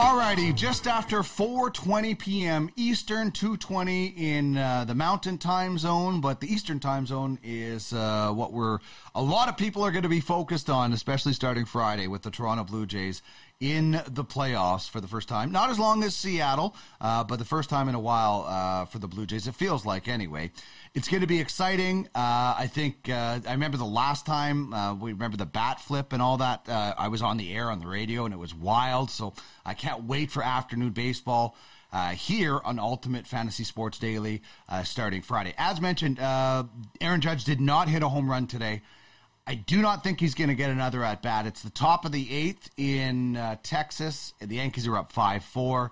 Alrighty, just after 4:20 p.m. Eastern, 2:20 in uh, the Mountain Time Zone, but the Eastern Time Zone is uh, what we're a lot of people are going to be focused on, especially starting Friday with the Toronto Blue Jays in the playoffs for the first time. Not as long as Seattle, uh, but the first time in a while uh, for the Blue Jays. It feels like anyway. It's going to be exciting. Uh, I think uh, I remember the last time uh, we remember the bat flip and all that. Uh, I was on the air on the radio and it was wild. So I can't wait for afternoon baseball. Uh, here on Ultimate Fantasy Sports Daily uh, starting Friday. As mentioned, Aaron Judge did not hit a home run today. I do not think he's going to get another at bat. It's the top of the eighth in Texas. The Yankees are up 5 4.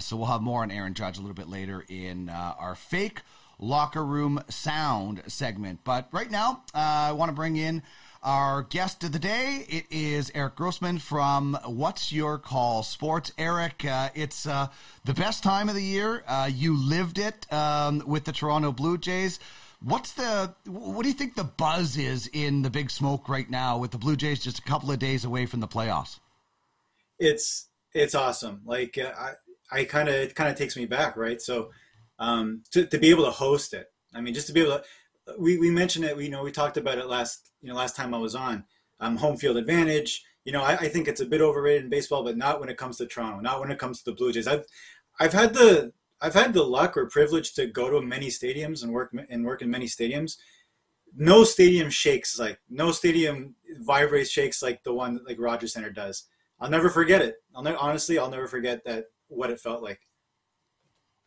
so we'll have more on Aaron Judge a little bit later in our fake locker room sound segment. But right now, uh, I want to bring in our guest of the day. It is Erik Grosman from What's Your Call Sports. Erik, uh, it's uh, the best time of the year. Uh, you lived it um, with the Toronto Blue Jays. What's the what do you think the buzz is in the Big Smoke right now with the Blue Jays just a couple of days away from the playoffs? It's it's awesome. Like uh, I I kind of it kind of takes me back, right? So um, to, to be able to host it. I mean, just to be able to, we, we mentioned it, we, you know, we talked about it last, you know, last time I was on, um, home field advantage. You know, I, I think it's a bit overrated in baseball, but not when it comes to Toronto, not when it comes to the Blue Jays. I've, I've had the, I've had the luck or privilege to go to many stadiums and work and work in many stadiums. No stadium shakes like no stadium vibrates shakes like the one like Rogers Centre does. I'll never forget it. I'll ne- honestly, I'll never forget that what it felt like.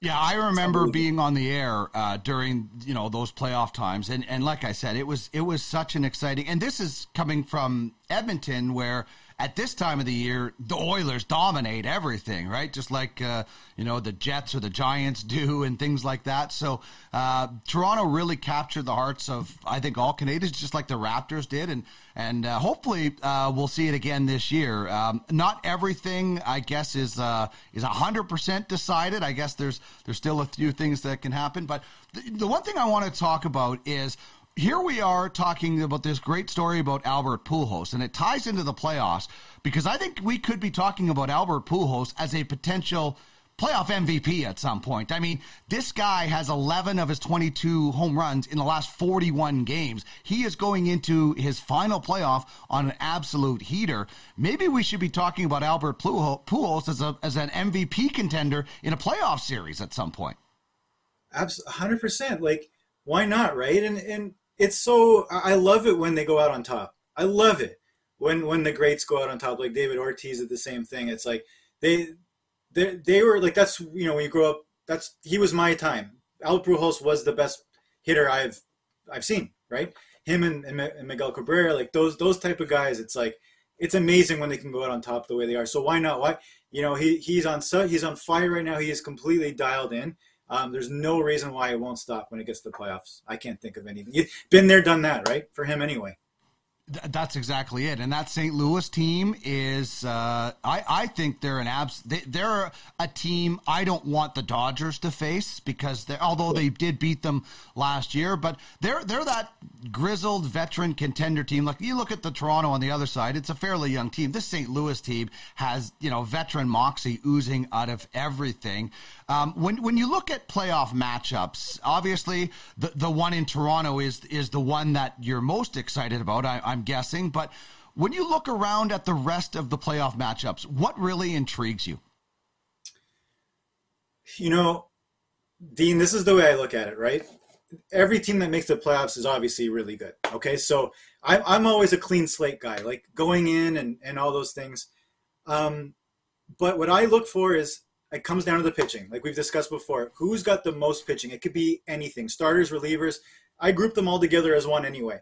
Yeah, I remember being on the air uh, during you know those playoff times, and, and like I said, it was it was such an exciting. And this is coming from Edmonton, where at this time of the year, the Oilers dominate everything, right? Just like uh, you know the Jets or the Giants do, and things like that. So uh, Toronto really captured the hearts of I think all Canadians, just like the Raptors did, and and uh, hopefully uh, we'll see it again this year. Um, not everything, I guess, is uh, is hundred percent decided. I guess there's there's still a few things that can happen, but the, the one thing I want to talk about is here we are talking about this great story about Albert Pujols, and it ties into the playoffs because I think we could be talking about Albert Pujols as a potential playoff MVP at some point. I mean, this guy has 11 of his 22 home runs in the last 41 games. He is going into his final playoff on an absolute heater. Maybe we should be talking about Albert Pujols as, a, as an MVP contender in a playoff series at some point. Absolutely, 100%. Like, why not, right? And, and it's so I love it when they go out on top. I love it when when the greats go out on top. Like David Ortiz did the same thing. It's like they they they were like that's you know when you grow up that's he was my time. Al Pujols was the best hitter I've I've seen. Right, him and, and Miguel Cabrera, like those those type of guys. It's like it's amazing when they can go out on top the way they are. So why not? Why you know he he's on he's on fire right now. He is completely dialed in. Um, there's no reason why it won't stop when it gets to the playoffs. I can't think of anything. You've been there, done that, right? For him anyway. That's exactly it, and that St. Louis team is. Uh, I I think they're an abs. They, are a team I don't want the Dodgers to face because they although they did beat them last year, but they're they're that grizzled veteran contender team. Like you look at the Toronto on the other side, it's a fairly young team. This St. Louis team has you know veteran moxie oozing out of everything. Um, when when you look at playoff matchups, obviously the the one in Toronto is is the one that you're most excited about. I, I'm guessing, but when you look around at the rest of the playoff matchups, what really intrigues you? You know, Dean, this is the way I look at it, right? Every team that makes the playoffs is obviously really good. Okay, so I'm, I'm always a clean slate guy, like going in and, and all those things. Um, but what I look for is it comes down to the pitching, like we've discussed before. Who's got the most pitching? It could be anything starters, relievers. I group them all together as one anyway.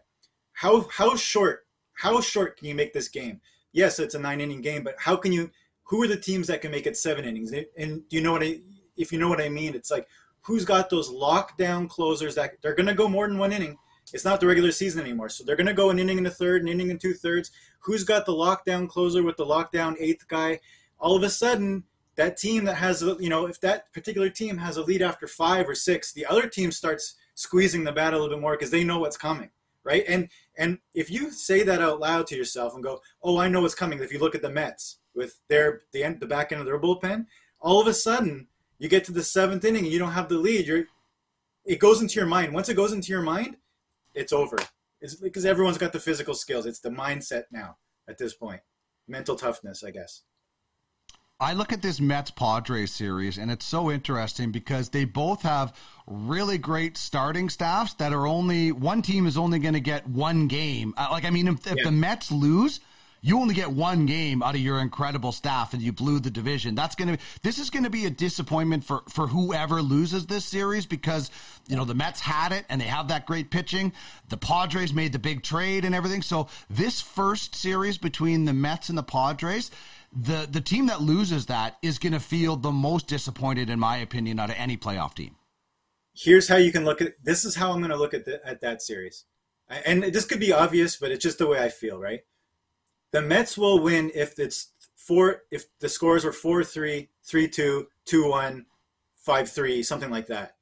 How, how short, how short can you make this game? Yes, it's a nine inning game, but how can you, who are the teams that can make it seven innings? And do you know what I, if you know what I mean, it's like, who's got those lockdown closers that they're going to go more than one inning. It's not the regular season anymore. So they're going to go an inning and a third, an inning and two thirds. Who's got the lockdown closer with the lockdown eighth guy? All of a sudden, that team that has you know if that particular team has a lead after five or six the other team starts squeezing the bat a little bit more because they know what's coming right and and if you say that out loud to yourself and go oh i know what's coming if you look at the mets with their the end the back end of their bullpen. All of a sudden, you get to the seventh inning and you don't have the lead. You're it goes into your mind. Once it goes into your mind, it's over. It's because everyone's got the physical skills. It's the mindset now at this point. Mental toughness, I guess. I look at this Mets Padres series, and it's so interesting because they both have really great starting staffs that are only one team is only going to get one game. Uh, like, I mean, if, if yeah. the Mets lose, you only get one game out of your incredible staff and you blew the division. That's going to be, this is going to be a disappointment for, for whoever loses this series because, you know, the Mets had it and they have that great pitching. The Padres made the big trade and everything. So this first series between the Mets and the Padres, the, the team that loses that is going to feel the most disappointed, in my opinion, out of any playoff team. Here's how you can look at this is how I'm going to look at the, at that series. And this could be obvious, but it's just the way I feel, right? The Mets will win if it's four if the scores are 4-3, 3-2, 2-1, 5-3, something like that.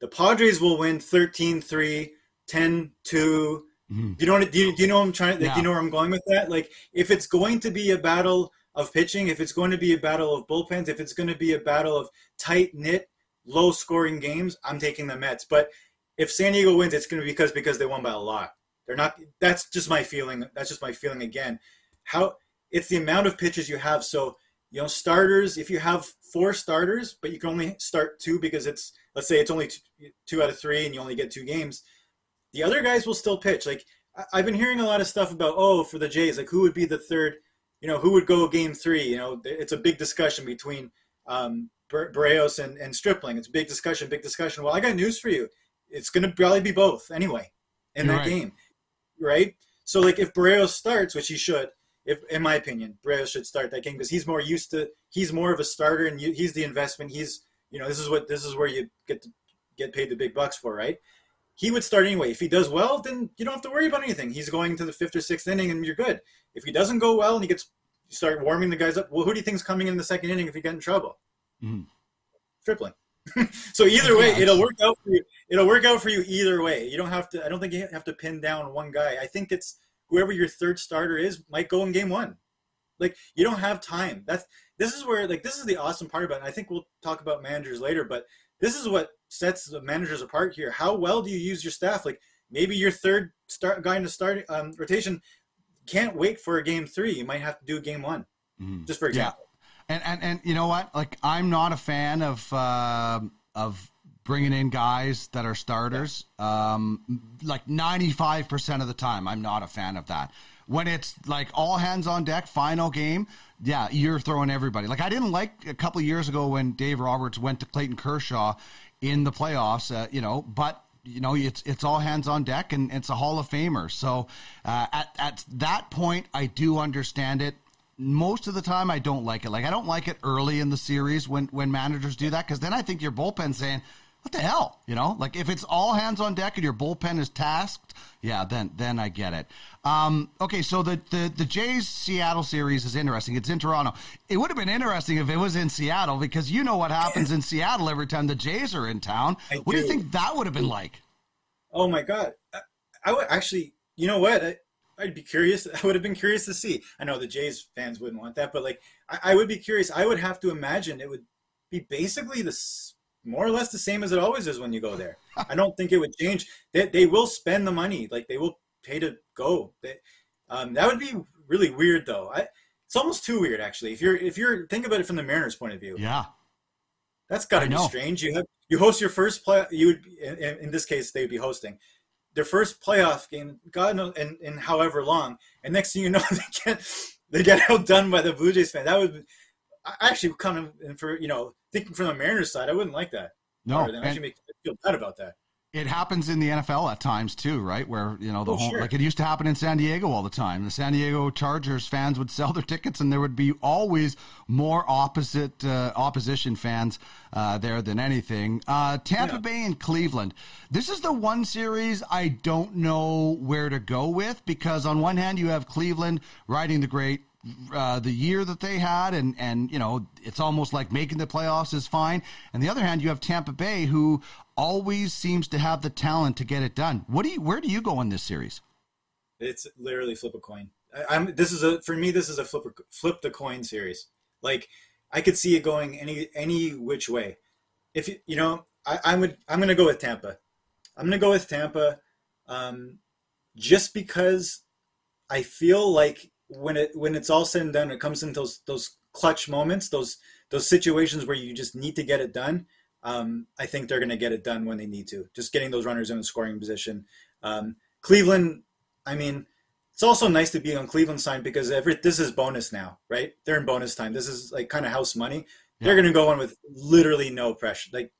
The Padres will win 13-3, 10-2. Mm-hmm. You know do you, do you know I'm trying yeah. do you know where I'm going with that? Like if it's going to be a battle of pitching, if it's going to be a battle of bullpens, if it's going to be a battle of tight knit, low scoring games, I'm taking the Mets. But if San Diego wins, it's going to be because because they won by a lot. They're not. That's just my feeling. That's just my feeling again how it's the amount of pitches you have. So you know, starters. If you have four starters, but you can only start two because it's let's say it's only two, two out of three, and you only get two games. The other guys will still pitch. Like I've been hearing a lot of stuff about oh for the Jays, like who would be the third, you know, who would go game three. You know, it's a big discussion between um, Berrios and, and Stripling. It's a big discussion, big discussion. Well, I got news for you. It's going to probably be both anyway in You're that right. game, right? So like if Berrios starts, which he should, if in my opinion, Berrios should start that game because he's more used to. He's more of a starter, and you, he's the investment. He's you know this is what this is where you get to get paid the big bucks for, right? He would start anyway. If he does well, then you don't have to worry about anything. He's going to the fifth or sixth inning, and you're good. If he doesn't go well, and he gets start warming the guys up. Well, who do you think's coming in the second inning if you get in trouble? Mm-hmm. Stripling. so either way, it'll work out for you. It'll work out for you either way. You don't have to. I don't think you have to pin down one guy. I think it's whoever your third starter is might go in game one. Like you don't have time. That's this is where like this is the awesome part about it. I think we'll talk about managers later, but this is what sets the managers apart here. How well do you use your staff? Like maybe your third start guy in the start um, rotation can't wait for a game three. You might have to do a game one, mm-hmm. just for example. Yeah. And, and and you know what? Like I'm not a fan of uh, of bringing in guys that are starters. Um, like 95% of the time, I'm not a fan of that. When it's like all hands on deck, final game, yeah, you're throwing everybody. Like I didn't like a couple years ago when Dave Roberts went to Clayton Kershaw in the playoffs, uh, you know, but you know it's it's all hands on deck and it's a Hall of Famer. So uh, at at that point, I do understand it most of the time I don't like it. Like I don't like it early in the series when when managers do that because then I think your bullpen saying, what the hell? You know, like if it's all hands on deck and your bullpen is tasked, yeah, then then I get it. Um, okay, so the, the the Jays Seattle series is interesting. It's in Toronto. It would have been interesting if it was in Seattle because you know what happens in Seattle every time the Jays are in town. I what do. you think that would have been like? Oh my god, I, I would actually. You know what? I, I'd be curious. I would have been curious to see. I know the Jays fans wouldn't want that, but like I, I would be curious. I would have to imagine it would be basically the more or less the same as it always is when you go there. I don't think it would change. They, they will spend the money, like they will pay to go. They, um, that would be really weird, though. I, it's almost too weird, actually. If you're if you're think about it from the Mariners' point of view, yeah, that's got to be strange. You have you host your first play. You would in, in this case they would be hosting their first playoff game. God knows, in, in however long, and next thing you know, they get they get outdone by the Blue Jays fan. That would actually kind of for you know thinking from the Mariners side, I wouldn't like that. No, that actually make me feel bad about that. It happens in the NFL at times too, right? Where you know the oh, whole sure. like it used to happen in San Diego all the time. The San Diego Chargers fans would sell their tickets, and there would be always more opposite uh, opposition fans uh, there than anything. Uh, Tampa yeah. Bay and Cleveland. This is the one series I don't know where to go with because on one hand you have Cleveland riding the great uh, the year that they had, and and you know it's almost like making the playoffs is fine. And the other hand, you have Tampa Bay, who always seems to have the talent to get it done. What do you? Where do you go in this series? It's literally flip a coin. I, am this is a for me this is a flip flip the coin series. Like I could see it going any any which way. If you you know I, I would I'm gonna go with Tampa. I'm gonna go with Tampa, um, just because I feel like when it when it's all said and done, it comes in those those clutch moments, those those situations where you just need to get it done. Um, I think they're going to get it done when they need to. Just getting those runners in scoring position. Um, Cleveland, I mean, it's also nice to be on Cleveland side because every this is bonus now, right? They're in bonus time. This is like kind of house money. Yeah. They're going to go in with literally no pressure. Like,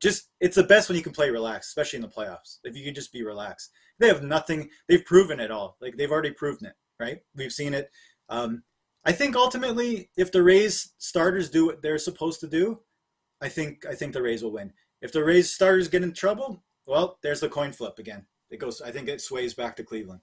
just it's the best when you can play relaxed, especially in the playoffs. If you can just be relaxed, they have nothing. They've proven it all. Like they've already proven it, right? We've seen it. Um, I think ultimately, if the Rays starters do what they're supposed to do, I think I think the Rays will win. If the Rays starters get in trouble, well, there's the coin flip again. It goes. I think it sways back to Cleveland.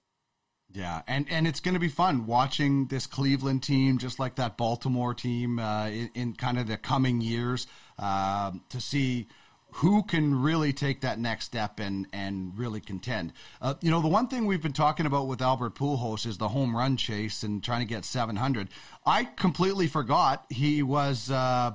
Yeah, and and it's going to be fun watching this Cleveland team, just like that Baltimore team, uh, in, in, kind of the coming years, uh, to see who can really take that next step and and really contend. Uh, you know, the one thing we've been talking about with Albert Pujols is the home run chase and trying to get 700. I completely forgot he was. Uh,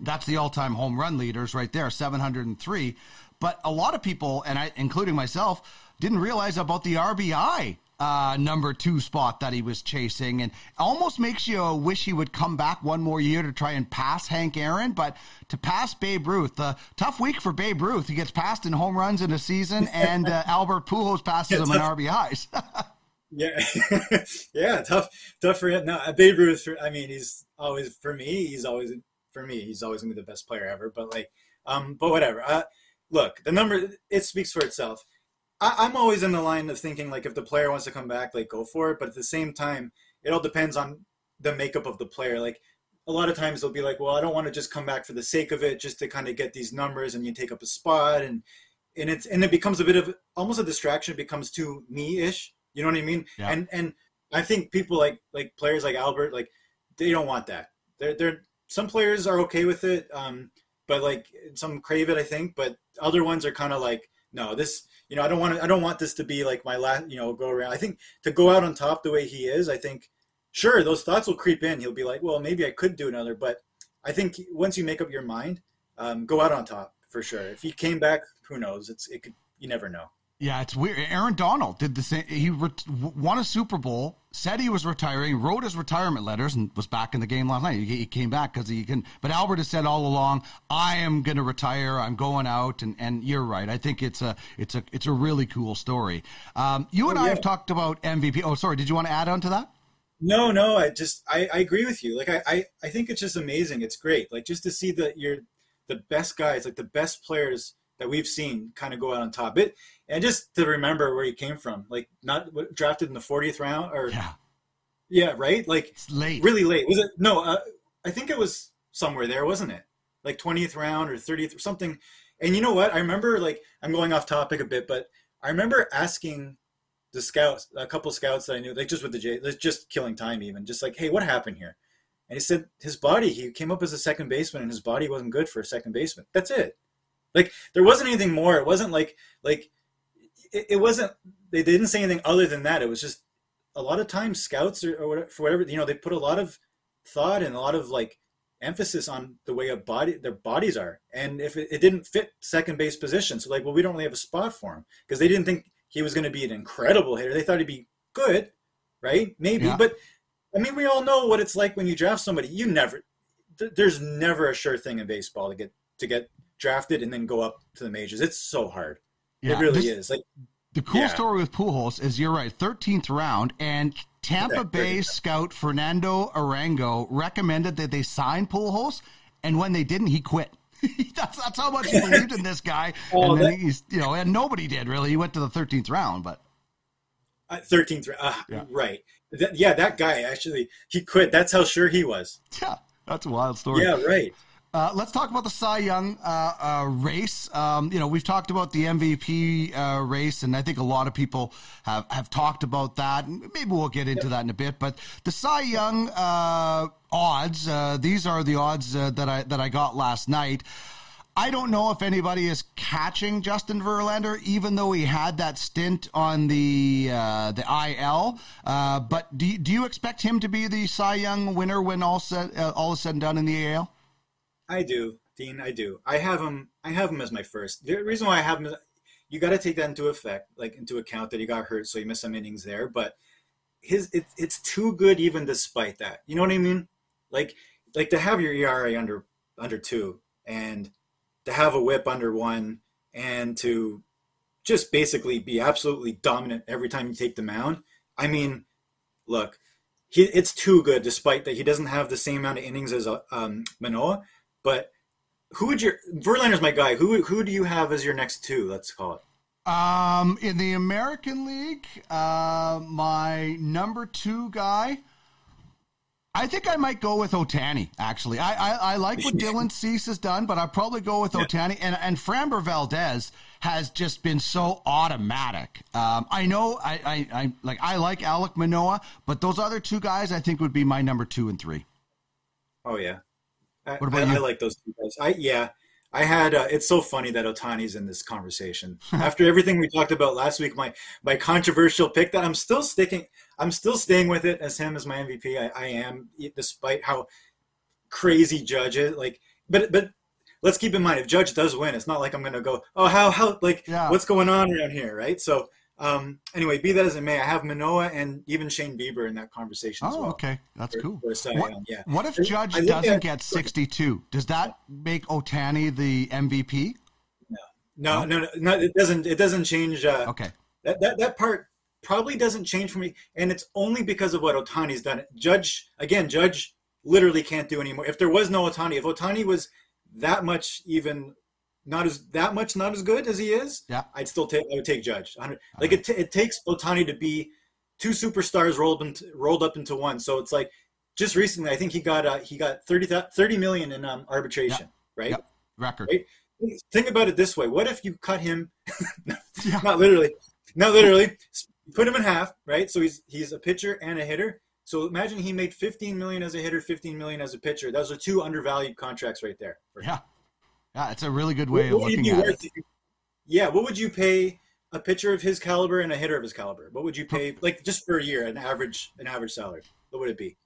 that's the all-time home run leaders right there, 703. But a lot of people, and I, including myself, didn't realize about the RBI uh, number two spot that he was chasing, and almost makes you wish he would come back one more year to try and pass Hank Aaron. But to pass Babe Ruth, uh, tough week for Babe Ruth. He gets passed in home runs in a season, and uh, Albert Pujols passes yeah, him in RBIs. yeah, yeah, tough, tough for him. No, Babe Ruth. I mean, he's always for me. He's always for me. He's always gonna be the best player ever. But like, um, but whatever. Uh, look, the number it speaks for itself I, am always in the line of thinking like if the player wants to come back, like go for it. But at the same time, it all depends on the makeup of the player. Like a lot of times they'll be like, well, I don't want to just come back for the sake of it, just to kind of get these numbers and you take up a spot and and it's and it becomes a bit of almost a distraction. It becomes too me-ish. You know what I mean? Yeah. And and I think people like like players like Albert, like they don't want that. They're they're some players are okay with it, um, but like some crave it, I think. But other ones are kind of like, no, this you know, I don't want to, I don't want this to be like my last, you know, go around. I think to go out on top the way he is, I think, sure, those thoughts will creep in. He'll be like, well, maybe I could do another, but I think once you make up your mind, um, go out on top for sure. If he came back, who knows? It's it could you never know. Yeah, it's weird. Aaron Donald did the same. He re- won a Super Bowl, said he was retiring, wrote his retirement letters, and was back in the game last night. He, he came back because he can. But Albert has said all along, "I am going to retire. I'm going out." And and you're right. I think it's a it's a it's a really cool story. Um, you and oh, yeah. I have talked about MVP. Oh, sorry. Did you want to add on to that? No, no. I just I, I agree with you. Like I, I I think it's just amazing. It's great. Like just to see that you're the best guys, like the best players that we've seen kind of go out on top. It and just to remember where he came from, like not drafted in the 40th round or yeah, yeah, right, like it's late, really late. Was it? No, uh, I think it was somewhere there, wasn't it? Like 20th round or 30th or something. And you know what? I remember like I'm going off topic a bit, but I remember asking the scouts, a couple scouts that I knew, like just with the J, just killing time, even just like, hey, what happened here? And he said his body, he came up as a second baseman, and his body wasn't good for a second baseman. That's it. Like there wasn't anything more. It wasn't like like it, it wasn't. They didn't say anything other than that. It was just a lot of times scouts or, or whatever, for whatever you know they put a lot of thought and a lot of like emphasis on the way a body their bodies are and if it, it, didn't fit second base position so like well we don't really have a spot for him because they didn't think he was going to be an incredible hitter they thought he'd be good right maybe yeah. but i mean we all know what it's like when you draft somebody you never there's never a sure thing in baseball to get to get drafted and then go up to the majors. It's so hard. Yeah, it really this, is. Like the cool yeah. story with Pujols is you're right, 13th round, and Tampa Bay scout Fernando Arango recommended that they sign Pujols, and when they didn't, he quit. that's that's how much he believed in this guy. oh, and then he's you know, and nobody did really. He went to the 13th round, but uh, thirteenth, uh, yeah. right? That, yeah, that guy actually he quit. That's how sure he was. Yeah, that's a wild story. Yeah, right. Uh, let's talk about the Cy Young uh, uh, race. Um, you know, we've talked about the MVP uh, race, and I think a lot of people have, have talked about that. Maybe we'll get into that in a bit. But the Cy Young uh, odds, uh, these are the odds that I that I got last night. I don't know if anybody is catching Justin Verlander, even though he had that stint on the uh, the IL. Uh, but do do you expect him to be the Cy Young winner when all said uh, all is said and done in the AL? I do, Dean. I do. I have him. I have him as my first. The reason why I have him, you got to take that into effect, like into account that he got hurt, so he missed some innings there. But his it, it's too good even despite that. You know what I mean? Like like to have your ERA under under two and to have a whip under one and to just basically be absolutely dominant every time you take the mound. I mean, look, he, it's too good, despite that he doesn't have the same amount of innings as um, Manoah. But who would your Verlander's my guy? Who who do you have as your next two? Let's call it. Um, in the American League, uh, my number two guy. I think I might go with Ohtani. Actually, I I, I like what Dylan Cease has done, but I'll probably go with yeah. Ohtani and and Framber Valdez has just been so automatic. Um, I know I, I I like I like Alek Manoah, but those other two guys I think would be my number two and three. Oh yeah, I, what about I, you? I like those two guys. I yeah. I had. Uh, it's so funny that Ohtani's in this conversation after everything we talked about last week. My my controversial pick that I'm still sticking. I'm still staying with it as him as my MVP. I, I am, despite how crazy Judge is. Like, but but let's keep in mind if Judge does win, it's not like I'm gonna go, oh how how like yeah. what's going on around here, right? So um, anyway, be that as it may, I have Manoah and even Shane Bieber in that conversation. Oh, well okay, that's for, cool. For what, yeah. what if Judge doesn't at, get 62? Does that make Ohtani the MVP? No, no, no, no, no it doesn't. It doesn't change. Uh, okay, that, that that part probably doesn't change for me, and it's only because of what Ohtani's done. Judge again, Judge literally can't do anymore. If there was no Ohtani, if Ohtani was that much even not as that much not as good as he is, yeah, I'd still take I would take Judge. Like it, t- it takes Ohtani to be two superstars rolled into, rolled up into one. So it's like just recently, I think he got uh, he got 30, 30 million in um, arbitration, right? Yep. Record. Right? Think about it this way: What if you cut him? yeah. Not literally, not literally. Put him in half, right? So he's he's a pitcher and a hitter. So imagine he made 15 million as a hitter, 15 million as a pitcher. Those are two undervalued contracts right there. Yeah. Yeah, it's a really good way what, of looking at it. Yeah, what would you pay a pitcher of his caliber and a hitter of his caliber? What would you pay, like just for a year, an average, an average salary? What would it be?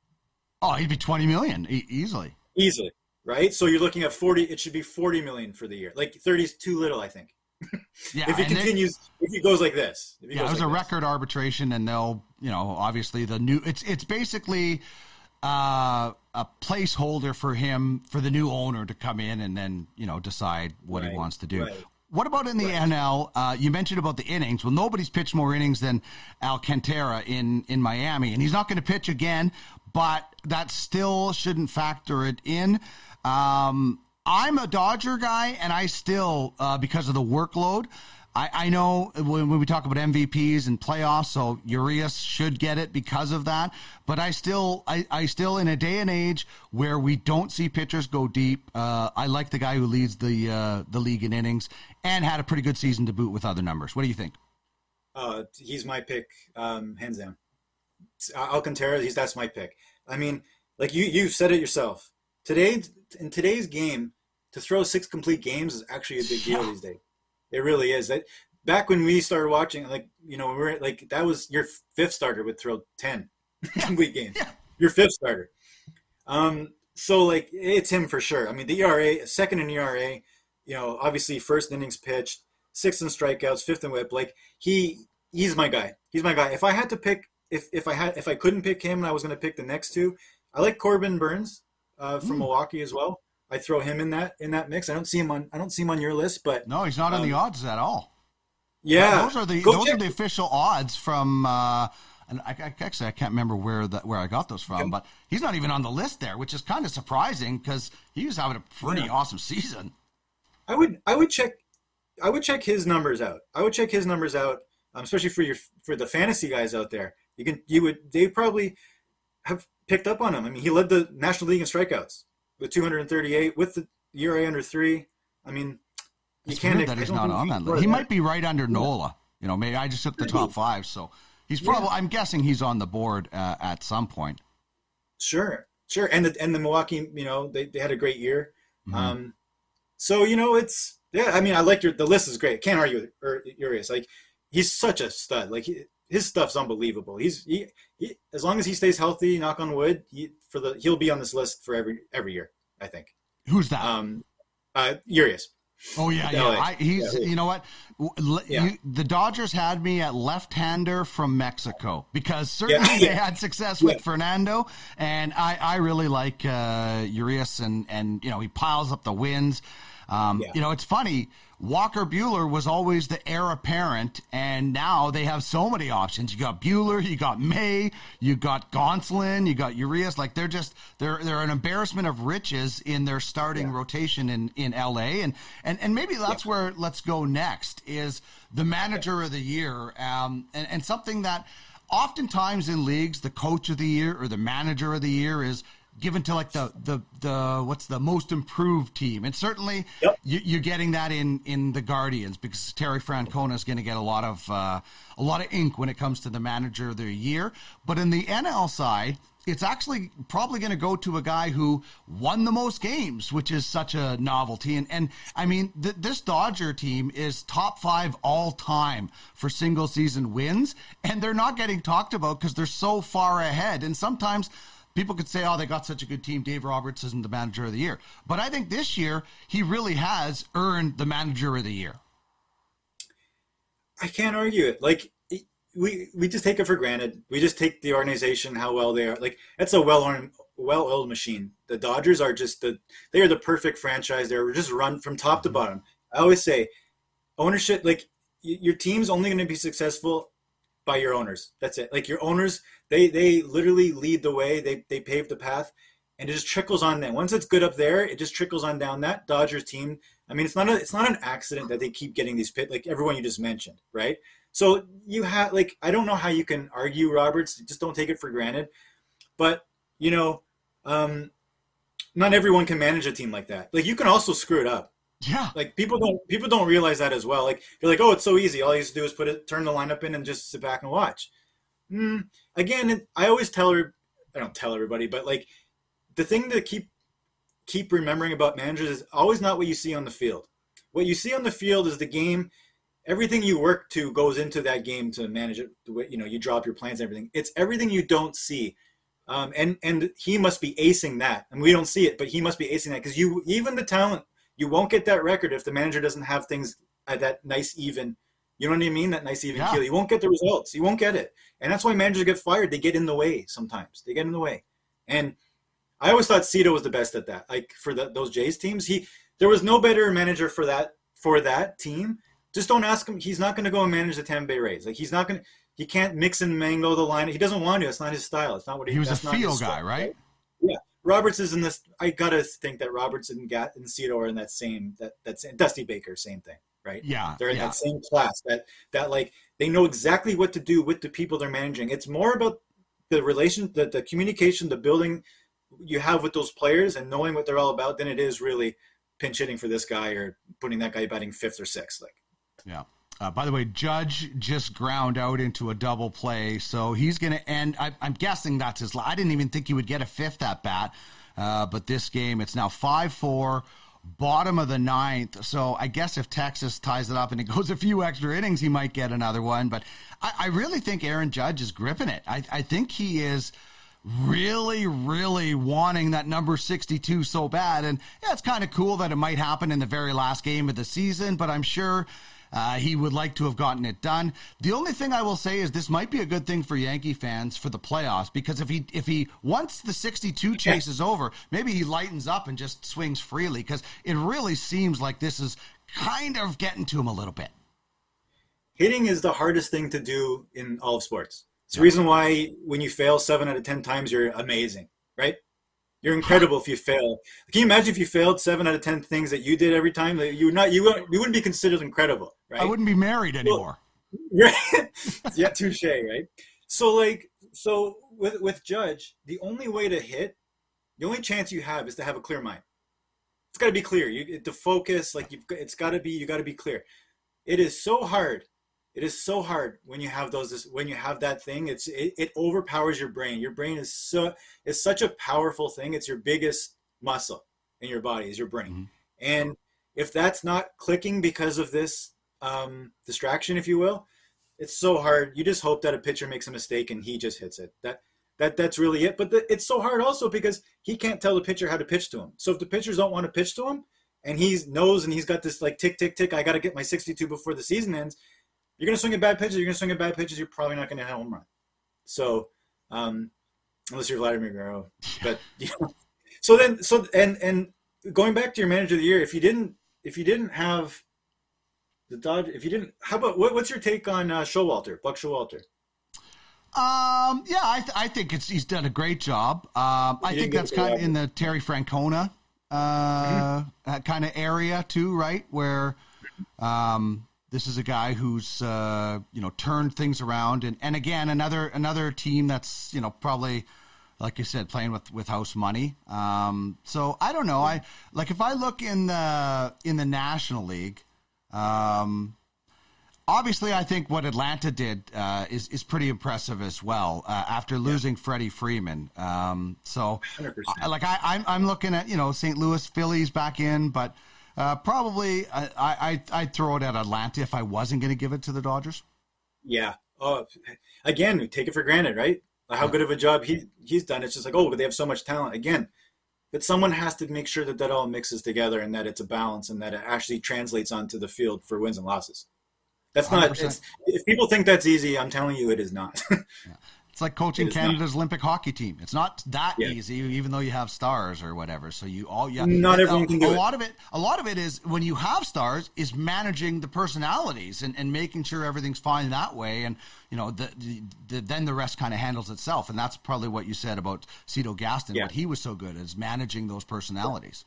Oh, he'd be twenty million e- easily. Easily, right? So you're looking at forty. It should be forty million for the year. Like thirty is too little, I think. yeah, if he continues, they, if he goes like this, yeah, it was like a this. record arbitration, and they'll, you know, obviously the new. It's it's basically uh, a placeholder for him for the new owner to come in and then you know decide what right, he wants to do. Right. What about in the right. NL? Uh, you mentioned about the innings. Well, nobody's pitched more innings than Alcantara in in Miami, and he's not going to pitch again. But that still shouldn't factor it in. Um, I'm a Dodger guy, and I still, uh, because of the workload, I, I know when, when, we talk about MVPs and playoffs, so Urias should get it because of that. But I still, I, I still, in a day and age where we don't see pitchers go deep, uh, I like the guy who leads the uh, the league in innings and had a pretty good season to boot with other numbers. What do you think? Uh, he's my pick, um, hands down. Alcantara, he's that's my pick. I mean, like you you said it yourself. Today in today's game, to throw six complete games is actually a big deal yeah. these days. It really is. That back when we started watching, like you know, we are like that was your fifth starter would throw ten complete games. Yeah. Your fifth starter. Um, so like it's him for sure. I mean, the ERA, second in ERA. You know, obviously first innings pitched, sixth in strikeouts, fifth in WHIP. Like he, he's my guy. He's my guy. If I had to pick, if if I had, if I couldn't pick him, and I was going to pick the next two, I like Corbin Burnes uh, from mm. Milwaukee as well. I throw him in that in that mix. I don't see him on I don't see him on your list, but no, he's not um, on the odds at all. Yeah, those are the those check. are the official odds from. Uh, and I, I, actually I can't remember where that where I got those from, but he's not even on the list there, which is kind of surprising because he was having a pretty yeah. awesome season. I would I would check I would check his numbers out. I would check his numbers out, um, especially for your for the fantasy guys out there. You can you would they probably have picked up on him. I mean, he led the National League in strikeouts with 238 with the ERA under three. I mean, you it's can't. that he's not on that list. He might be right under Nola. You know, maybe I just took the top five, so he's probably. Yeah. I'm guessing he's on the board uh, at some point. Sure, sure, and the and the Milwaukee, you know, they, they had a great year. Mm-hmm. Um, So you know, it's yeah. I mean, I like your the list is great. Can't argue with or Urias. Like he's such a stud. Like he, his stuff's unbelievable. He's he, he, as long as he stays healthy, knock on wood, he, for the he'll be on this list for every every year. I think. Who's that? Um, uh, Urias. Oh yeah, yeah. I, he's yeah. you know what? Yeah. You, the Dodgers had me at left-hander from Mexico because certainly yeah. they had success with Fernando, and I, I really like uh, Urias, and and you know he piles up the wins. Um, You know, it's funny. Walker Buehler was always the heir apparent, and now they have so many options. You got Buehler, you got May, you got Gonsolin, you got Urias. Like they're just they're they're an embarrassment of riches in their starting yeah. rotation in in LA, and and and maybe that's yeah. where let's go next is the manager of the year, um, and and something that oftentimes in leagues the coach of the year or the manager of the year is given to like the the the what's the most improved team, and certainly yep. you, are getting that in in the Guardians because Terry Francona is going to get a lot of uh, a lot of ink when it comes to the manager of the year. But in the NL side, it's actually probably going to go to a guy who won the most games, which is such a novelty. And and I mean, th- this Dodger team is top five all time for single season wins, and they're not getting talked about because they're so far ahead. And sometimes people could say, oh, they got such a good team. Dave Roberts isn't the manager of the year. But I think this year, he really has earned the manager of the year. I can't argue it. Like, we, we just take it for granted. We just take the organization, how well they are. Like, it's a well oiled well oiled machine. The Dodgers are just the, they are the perfect franchise. They're just run from top to mm-hmm. bottom. I always say, ownership, like, your team's only going to be successful by your owners. That's it. Like your owners, they they literally lead the way. They they pave the path, and it just trickles on them. Once it's good up there, it just trickles on down. That Dodgers team. I mean, it's not a, it's not an accident that they keep getting these pit like everyone you just mentioned, right? So you have like I don't know how you can argue Roberts. Just don't take it for granted. But you know, um, not everyone can manage a team like that. Like you can also screw it up. Yeah. Like people don't people don't realize that as well. Like you're like, oh, it's so easy. All you have to do is put it, turn the lineup in, and just sit back and watch. Mm, again, I always tell her, I don't tell everybody, but like the thing to keep keep remembering about managers is always not what you see on the field. What you see on the field is the game. Everything you work to goes into that game to manage it. The way you know you drop your plans and everything. It's everything you don't see. Um, and and he must be acing that, and we don't see it, but he must be acing that because you even the talent you won't get that record if the manager doesn't have things at that nice even. You know what I mean? That nice even yeah. keel. You won't get the results. You won't get it, and that's why managers get fired. They get in the way sometimes. They get in the way, and I always thought Cito was the best at that. Like for the, those Jays teams, he there was no better manager for that for that team. Just don't ask him. He's not going to go and manage the Tampa Bay Rays. Like he's not going to. He can't mix and mango the line. He doesn't want to. It's not his style. It's not what he. He was a feel guy, right? Yeah, Roberts is in this. I gotta think that Roberts and Gat and Cito are in that same that that's Dusty Baker, same thing, right? Yeah, they're in yeah. that same class. That that like they know exactly what to do with the people they're managing. It's more about the relation, the the communication, the building you have with those players, and knowing what they're all about. Than it is really pinch hitting for this guy or putting that guy batting fifth or sixth. Like, yeah. Uh, by the way, Judge just ground out into a double play, so he's going to end. I, am guessing that's his. I didn't even think he would get a fifth at bat, uh, but this game it's now five four, bottom of the ninth. So I guess if Texas ties it up and it goes a few extra innings, he might get another one. But I, I really think Aaron Judge is gripping it. I, I think he is really, really wanting that number 62 so bad. And yeah, it's kind of cool that it might happen in the very last game of the season, but I'm sure uh, he would like to have gotten it done. The only thing I will say is this might be a good thing for Yankee fans for the playoffs because if he if he once the 62 chase is over, maybe he lightens up and just swings freely because it really seems like this is kind of getting to him a little bit. Hitting is the hardest thing to do in all of sports. It's the reason why when you fail seven out of ten times, you're amazing, right? You're incredible if you fail. Can you imagine if you failed seven out of ten things that you did every time? You would not. You wouldn't, you wouldn't be considered incredible, right? I wouldn't be married anymore. Well, right? yeah, touche, right? So like, so with with Judge, the only way to hit, the only chance you have is to have a clear mind. It's got to be clear. You to focus. Like you've, it's got to be. You got to be clear. It is so hard it is so hard when you have those when you have that thing it's it, it overpowers your brain your brain is so it's such a powerful thing it's your biggest muscle in your body is your brain mm-hmm. and if that's not clicking because of this um, distraction, if you will, it's so hard. You just hope that a pitcher makes a mistake and he just hits it. That that that's really it. But the, it's so hard also because he can't tell the pitcher how to pitch to him. So if the pitchers don't want to pitch to him, and he knows and he's got this like tick tick tick, I got to get my 62 before the season ends. You're gonna swing at bad pitches. You're gonna swing at bad pitches. You're probably not gonna hit a home run. So um, unless you're Vladimir Guerrero, but know, so then so and and going back to your manager of the year, if you didn't if you didn't have the Dodge, if you didn't, how about what, what's your take on uh, Showalter, Buck Showalter? Um, yeah, I, th- I think it's he's done a great job. Um, I think that's kind of in the Terry Francona uh, mm-hmm. kind of area too, right? Where um, this is a guy who's uh, you know turned things around, and, and again another another team that's you know probably like you said playing with with house money. Um, so I don't know. I like if I look in the in the National League. Um, obviously, I think what Atlanta did uh, is is pretty impressive as well uh, after losing yeah. Freddie Freeman. Um, so, I, like I, I'm I'm looking at you know St. Louis Phillies back in, but uh, probably I, I I'd throw it at Atlanta if I wasn't going to give it to the Dodgers. Yeah. Oh, again, we take it for granted, right? How good of a job he he's done. It's just like, oh, but they have so much talent. Again, but someone has to make sure that that all mixes together and that it's a balance and that it actually translates onto the field for wins and losses. That's 100%. not. It's, if people think that's easy, I'm telling you, it is not. yeah. It's like coaching Canada's not. Olympic hockey team. It's not that yeah. easy, even though you have stars or whatever. So you all, yeah, not everyone uh, can do a it. lot of it. A lot of it is when you have stars is managing the personalities and, and making sure everything's fine that way. And you know, the, the, the then the rest kind of handles itself. And that's probably what you said about Cito Gaston. Yeah. What he was so good is managing those personalities.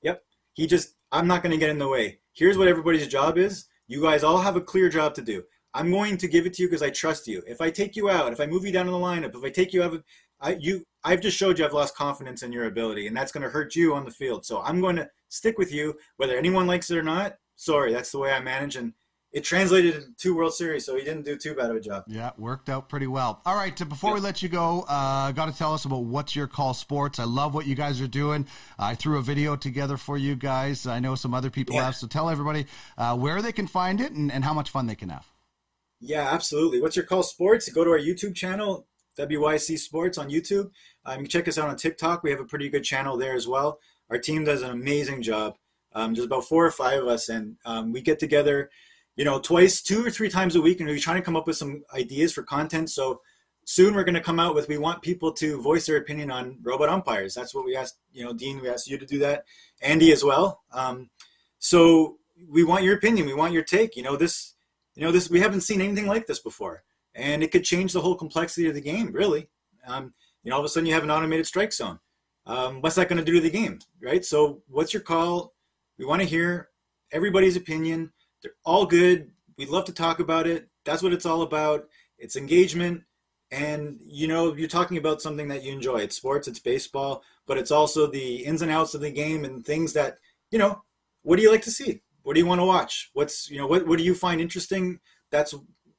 Yep, he just. I'm not going to get in the way. Here's what everybody's job is you guys all have a clear job to do. I'm going to give it to you because I trust you. If I take you out, if I move you down in the lineup, if I take you out, I, you, I've just showed you I've lost confidence in your ability, and that's going to hurt you on the field. So I'm going to stick with you, whether anyone likes it or not. Sorry, that's the way I manage, and it translated into two World Series, so he didn't do too bad of a job. Yeah, worked out pretty well. All right, before yeah. we let you go, uh, got to tell us about what's your call sports. I love what you guys are doing. I threw a video together for you guys. I know some other people yeah. have, so tell everybody uh, where they can find it and, and how much fun they can have. Yeah, absolutely. What's your call sports? Go to our YouTube channel, WYC Sports on YouTube. Um, you can check us out on TikTok. We have a pretty good channel there as well. Our team does an amazing job. Um, there's about four or five of us, and um, we get together – you know, twice, two or three times a week, and we're trying to come up with some ideas for content. So soon we're going to come out with we want people to voice their opinion on robot umpires. That's what we asked, you know, Dean, we asked you to do that, Andy as well. Um, so we want your opinion, we want your take. You know, this, you know, this we haven't seen anything like this before, and it could change the whole complexity of the game, really. Um, you know, all of a sudden you have an automated strike zone. Um, what's that going to do to the game, right? So, what's your call? We want to hear everybody's opinion they're all good. We'd love to talk about it. That's what it's all about. It's engagement. And you know, you're talking about something that you enjoy. It's sports, it's baseball, but it's also the ins and outs of the game and things that, you know, what do you like to see? What do you want to watch? What's you know, what what do you find interesting? That's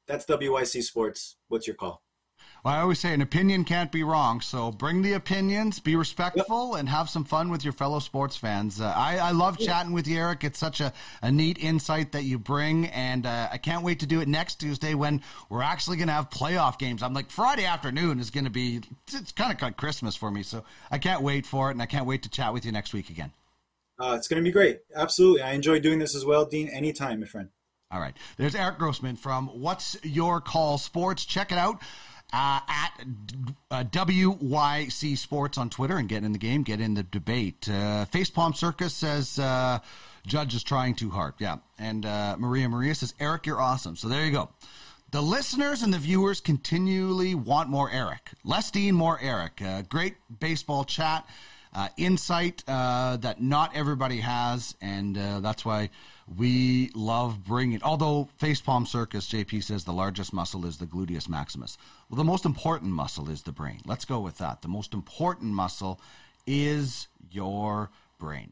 that's WYC Sports. What's your call? Well, I always say an opinion can't be wrong. So bring the opinions, be respectful, and have some fun with your fellow sports fans. Uh, I, I love chatting with you, Erik. It's such a, a neat insight that you bring, and uh, I can't wait to do it next Tuesday when we're actually going to have playoff games. I'm like, Friday afternoon is going to be, it's kind of like Christmas for me. So I can't wait for it, and I can't wait to chat with you next week again. Uh, it's going to be great. Absolutely. I enjoy doing this as well, Dean, anytime, my friend. All right. There's Erik Grosman from What's Your Call Sports. Check it out uh, at uh, WYC Sports on Twitter and get in the game, get in the debate. Uh, Facepalm Circus says uh, Judge is trying too hard. Yeah. And uh, Maria Maria says, Erik, you're awesome. So there you go. The listeners and the viewers continually want more Erik. Less Dean, more Erik. Uh, great baseball chat, uh, insight uh, that not everybody has, and uh, that's why we love bringing. Although Facepalm Circus, JP says the largest muscle is the gluteus maximus. Well, the most important muscle is the brain. Let's go with that. The most important muscle is your brain.